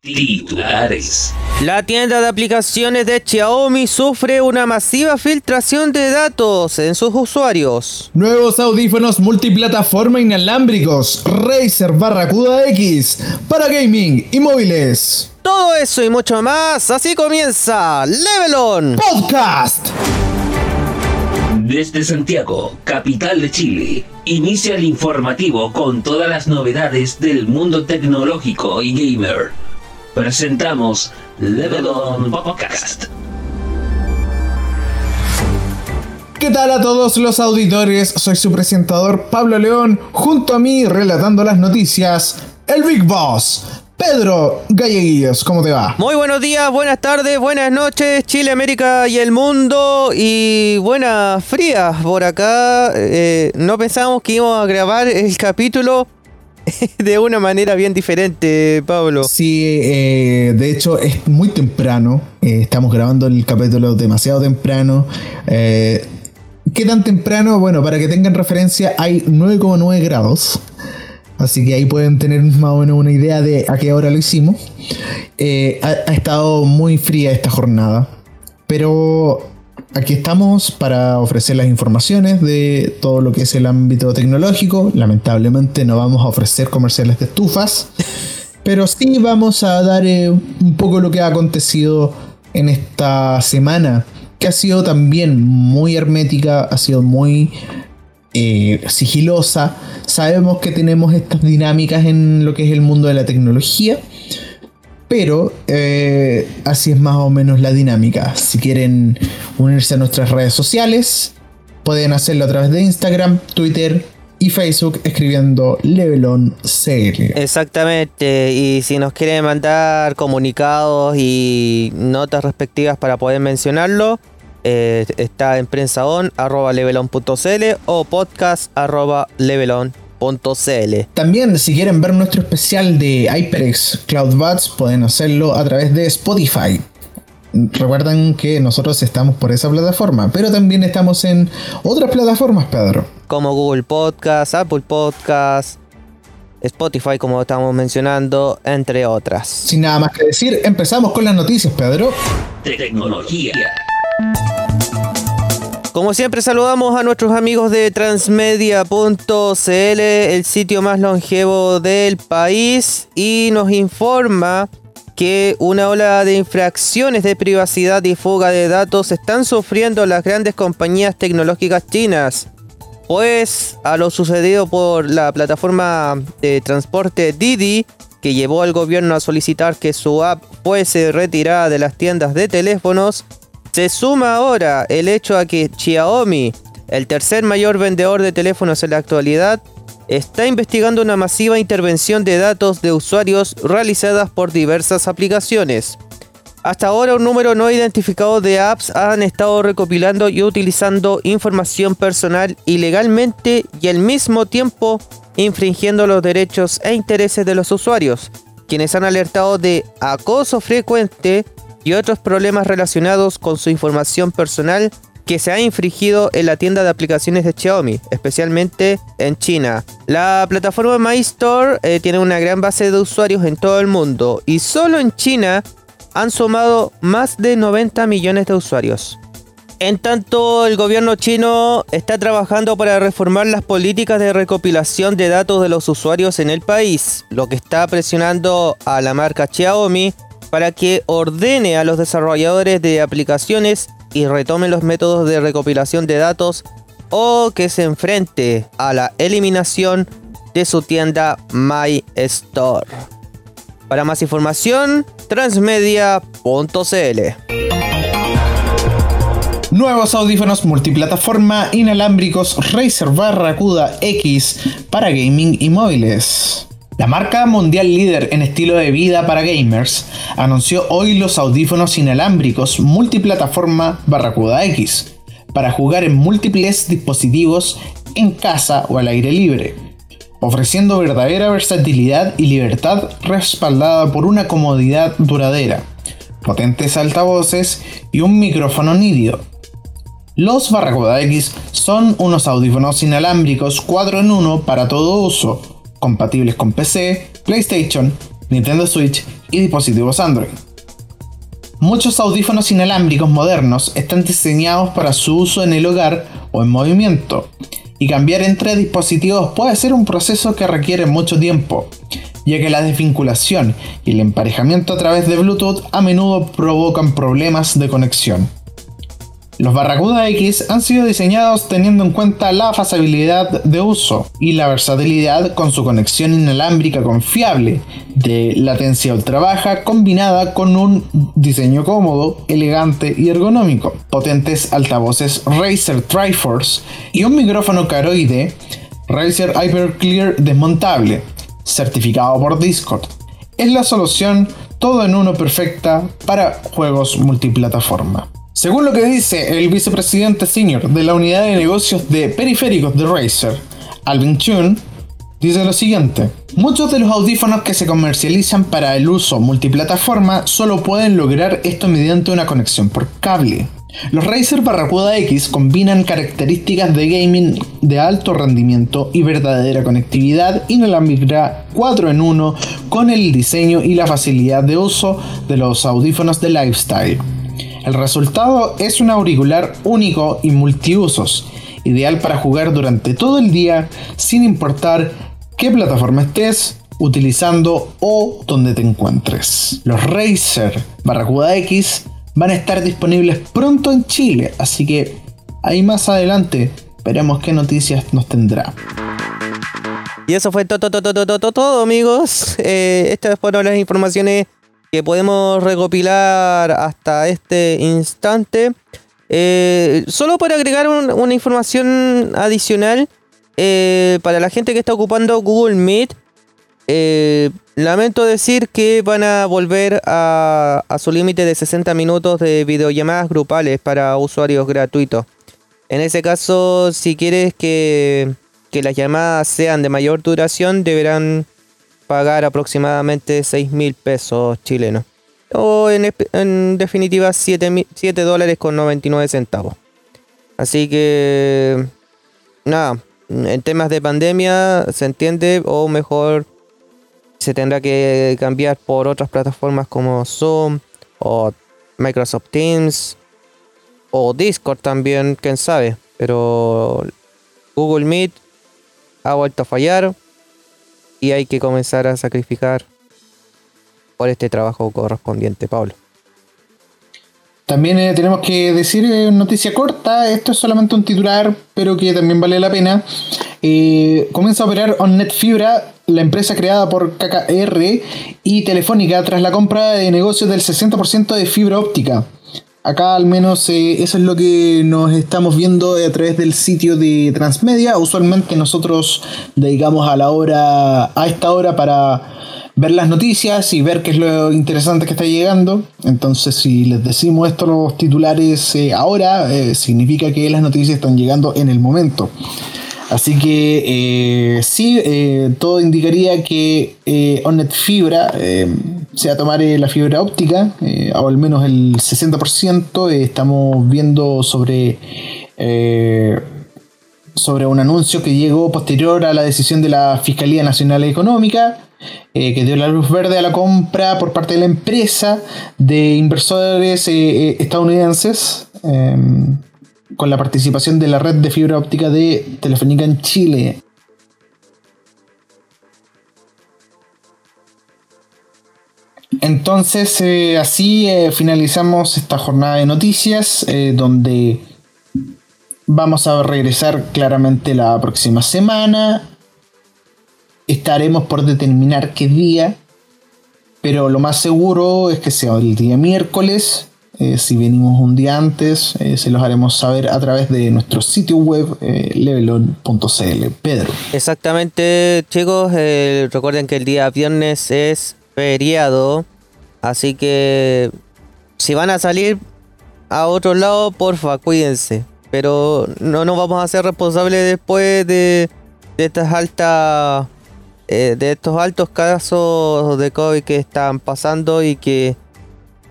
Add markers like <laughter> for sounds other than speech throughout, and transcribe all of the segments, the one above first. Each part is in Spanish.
Titulares. La tienda de aplicaciones de Xiaomi sufre una masiva filtración de datos en sus usuarios. Nuevos audífonos multiplataforma inalámbricos Razer Barracuda X para gaming y móviles. Todo eso y mucho más, así comienza Level On Podcast. Desde Santiago, capital de Chile, inicia el informativo con todas las novedades del mundo tecnológico y gamer. Presentamos Level On Podcast. ¿Qué tal a todos los auditores? Soy su presentador Pablo León, junto a mí relatando las noticias, el Big Boss, Pedro Galleguillos, ¿cómo te va? Muy buenos días, buenas tardes, buenas noches, Chile, América y el mundo. Y buenas frías por acá. Eh, no pensábamos que íbamos a grabar el capítulo <laughs> de una manera bien diferente, Pablo. Sí, eh, de hecho es muy temprano. Eh, estamos grabando el capítulo demasiado temprano. Eh, ¿Qué tan temprano? Bueno, para que tengan referencia, hay 9,9 grados. Así que ahí pueden tener más o menos una idea de a qué hora lo hicimos. Ha estado muy fría esta jornada. Pero aquí estamos para ofrecer las informaciones de todo lo que es el ámbito tecnológico. Lamentablemente no vamos a ofrecer comerciales de estufas. <laughs> Pero sí vamos a dar eh, un poco lo que ha acontecido en esta semana. Que ha sido también muy hermética, ha sido muy eh, sigilosa. Sabemos que tenemos estas dinámicas en lo que es el mundo de la tecnología. Pero eh, así es más o menos la dinámica. Si quieren unirse a nuestras redes sociales, pueden hacerlo a través de Instagram, Twitter y Facebook escribiendo Levelon CL. Exactamente, y si nos quieren mandar comunicados y notas respectivas para poder mencionarlo, eh, está en prensaon arroba levelon.cl o podcast También, si quieren ver nuestro especial de HyperX CloudBuds, pueden hacerlo a través de Spotify. Recuerden que nosotros estamos por esa plataforma, pero también estamos en otras plataformas, Pedro. Como Google Podcast, Apple Podcast, Spotify, como estamos mencionando, entre otras. Sin nada más que decir, empezamos con las noticias, Pedro. Tecnología. Como siempre saludamos a nuestros amigos de transmedia.cl, el sitio más longevo del país, y nos informa que una ola de infracciones de privacidad y fuga de datos están sufriendo las grandes compañías tecnológicas chinas. Pues a lo sucedido por la plataforma de transporte Didi, que llevó al gobierno a solicitar que su app fuese retirada de las tiendas de teléfonos, se suma ahora el hecho a que Xiaomi, el tercer mayor vendedor de teléfonos en la actualidad, está investigando una masiva intervención de datos de usuarios realizadas por diversas aplicaciones. Hasta ahora un número no identificado de apps han estado recopilando y utilizando información personal ilegalmente y al mismo tiempo infringiendo los derechos e intereses de los usuarios, quienes han alertado de acoso frecuente y otros problemas relacionados con su información personal que se ha infringido en la tienda de aplicaciones de Xiaomi, especialmente en China. La plataforma My Store eh, tiene una gran base de usuarios en todo el mundo y solo en China han sumado más de 90 millones de usuarios. En tanto, el gobierno chino está trabajando para reformar las políticas de recopilación de datos de los usuarios en el país, lo que está presionando a la marca Xiaomi para que ordene a los desarrolladores de aplicaciones y retomen los métodos de recopilación de datos o que se enfrente a la eliminación de su tienda My Store. Para más información, transmedia.cl. Nuevos audífonos multiplataforma inalámbricos Razer Barracuda X para gaming y móviles. La marca mundial líder en estilo de vida para gamers anunció hoy los audífonos inalámbricos multiplataforma Barracuda X para jugar en múltiples dispositivos en casa o al aire libre, ofreciendo verdadera versatilidad y libertad respaldada por una comodidad duradera, potentes altavoces y un micrófono nítido. Los Barracuda X son unos audífonos inalámbricos 4 en 1 para todo uso, compatibles con PC, PlayStation, Nintendo Switch y dispositivos Android. Muchos audífonos inalámbricos modernos están diseñados para su uso en el hogar o en movimiento, y cambiar entre dispositivos puede ser un proceso que requiere mucho tiempo, ya que la desvinculación y el emparejamiento a través de Bluetooth a menudo provocan problemas de conexión. Los Barracuda X han sido diseñados teniendo en cuenta la facilidad de uso y la versatilidad con su conexión inalámbrica confiable de latencia ultra baja combinada con un diseño cómodo, elegante y ergonómico, potentes altavoces Razer Triforce y un micrófono caroide Razer Hyperclear desmontable, certificado por Discord. Es la solución todo en uno perfecta para juegos multiplataforma. Según lo que dice el vicepresidente senior de la unidad de negocios de periféricos de Razer, Alvin Chun, dice lo siguiente. Muchos de los audífonos que se comercializan para el uso multiplataforma solo pueden lograr esto mediante una conexión por cable. Los Razer Barracuda X combinan características de gaming de alto rendimiento y verdadera conectividad inalámbrica 4 en 1 con el diseño y la facilidad de uso de los audífonos de lifestyle. El resultado es un auricular único y multiusos, ideal para jugar durante todo el día sin importar qué plataforma estés utilizando o donde te encuentres. Los Razer Barracuda X van a estar disponibles pronto en Chile, así que ahí más adelante veremos qué noticias nos tendrá. Y eso fue todo, todo, todo, todo, todo amigos. Eh, estas fueron las informaciones que podemos recopilar hasta este instante. Eh, solo para agregar una información adicional eh, para la gente que está ocupando Google Meet. Eh, lamento decir que van a volver a, a su límite de 60 minutos de videollamadas grupales para usuarios gratuitos. En ese caso, si quieres que, que las llamadas sean de mayor duración, deberán pagar aproximadamente 6 mil pesos chilenos. O en, definitiva 7, 7 dólares con 99 centavos. Así que, nada, en temas de pandemia se entiende o mejor se tendrá que cambiar por otras plataformas como Zoom o Microsoft Teams o Discord también, quién sabe. Pero Google Meet ha vuelto a fallar y hay que comenzar a sacrificar por este trabajo correspondiente, Pablo. También eh, tenemos que decir eh, noticia corta, esto es solamente un titular, pero que también vale la pena. Eh, comienza a operar OnNet Fibra, la empresa creada por KKR y Telefónica tras la compra de negocios del 60% de fibra óptica. Acá al menos eh, eso es lo que nos estamos viendo a través del sitio de Transmedia. Usualmente nosotros dedicamos a la hora, a esta hora para ver las noticias y ver qué es lo interesante que está llegando. Entonces, si les decimos esto los titulares eh, ahora, eh, significa que las noticias están llegando en el momento. Así que sí, todo indicaría que Onet Fibra sea tomar eh, la fibra óptica, eh, o al menos el 60%. Eh, estamos viendo sobre, sobre un anuncio que llegó posterior a la decisión de la Fiscalía Nacional Económica, que dio la luz verde a la compra por parte de la empresa de inversores estadounidenses. Con la participación de la red de fibra óptica de Telefónica en Chile. Entonces, eh, así eh, finalizamos esta jornada de noticias, eh, donde vamos a regresar claramente la próxima semana. Estaremos por determinar qué día, pero lo más seguro es que sea el día miércoles. Si venimos un día antes, se los haremos saber a través de nuestro sitio web levelon.cl. Pedro. Exactamente, chicos. recuerden que el día viernes es feriado. Así que si van a salir a otro lado, porfa, cuídense. Pero no nos vamos a ser responsables después de, estas altas eh, de estos altos casos de COVID que están pasando y que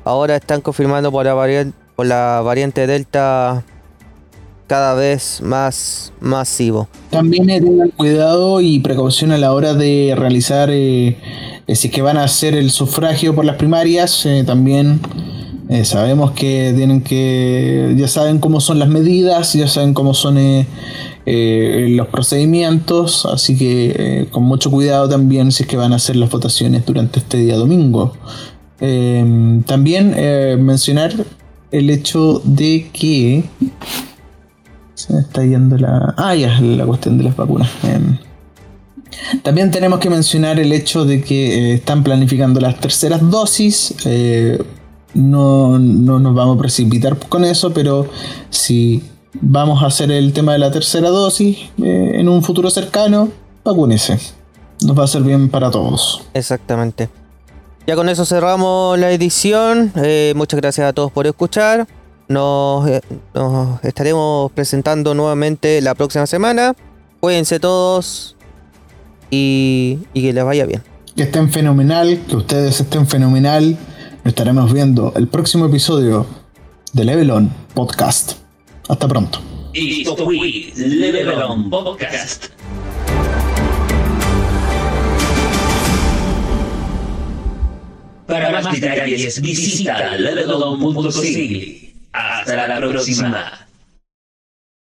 ahora están confirmando por la variante, por la variante Delta cada vez más masivo. También tengan cuidado y precaución a la hora de realizar, eh, eh, si es que van a hacer el sufragio por las primarias, eh, también sabemos que tienen que, ya saben cómo son las medidas, ya saben cómo son los procedimientos, así que con mucho cuidado también si es que van a hacer las votaciones durante este día domingo. Eh, también eh, mencionar el hecho de que se me está yendo la. Ah, ya, la cuestión de las vacunas. Em, también tenemos que mencionar el hecho de que eh, están planificando las terceras dosis. eh, no, no nos vamos a precipitar con eso, pero si vamos a hacer el tema de la tercera dosis en un futuro cercano, vacúnese. Nos va a hacer bien para todos. Exactamente. Ya con eso cerramos la edición. Eh, muchas gracias a todos por escuchar. Nos, eh, nos estaremos presentando nuevamente la próxima semana. Cuídense todos y, y que les vaya bien. Que estén fenomenal, que ustedes estén fenomenal. Nos estaremos viendo el próximo episodio de Level On Podcast. Hasta pronto. Esto fue Level On Podcast. Para más detalles visita levelon.cl. Hasta la próxima.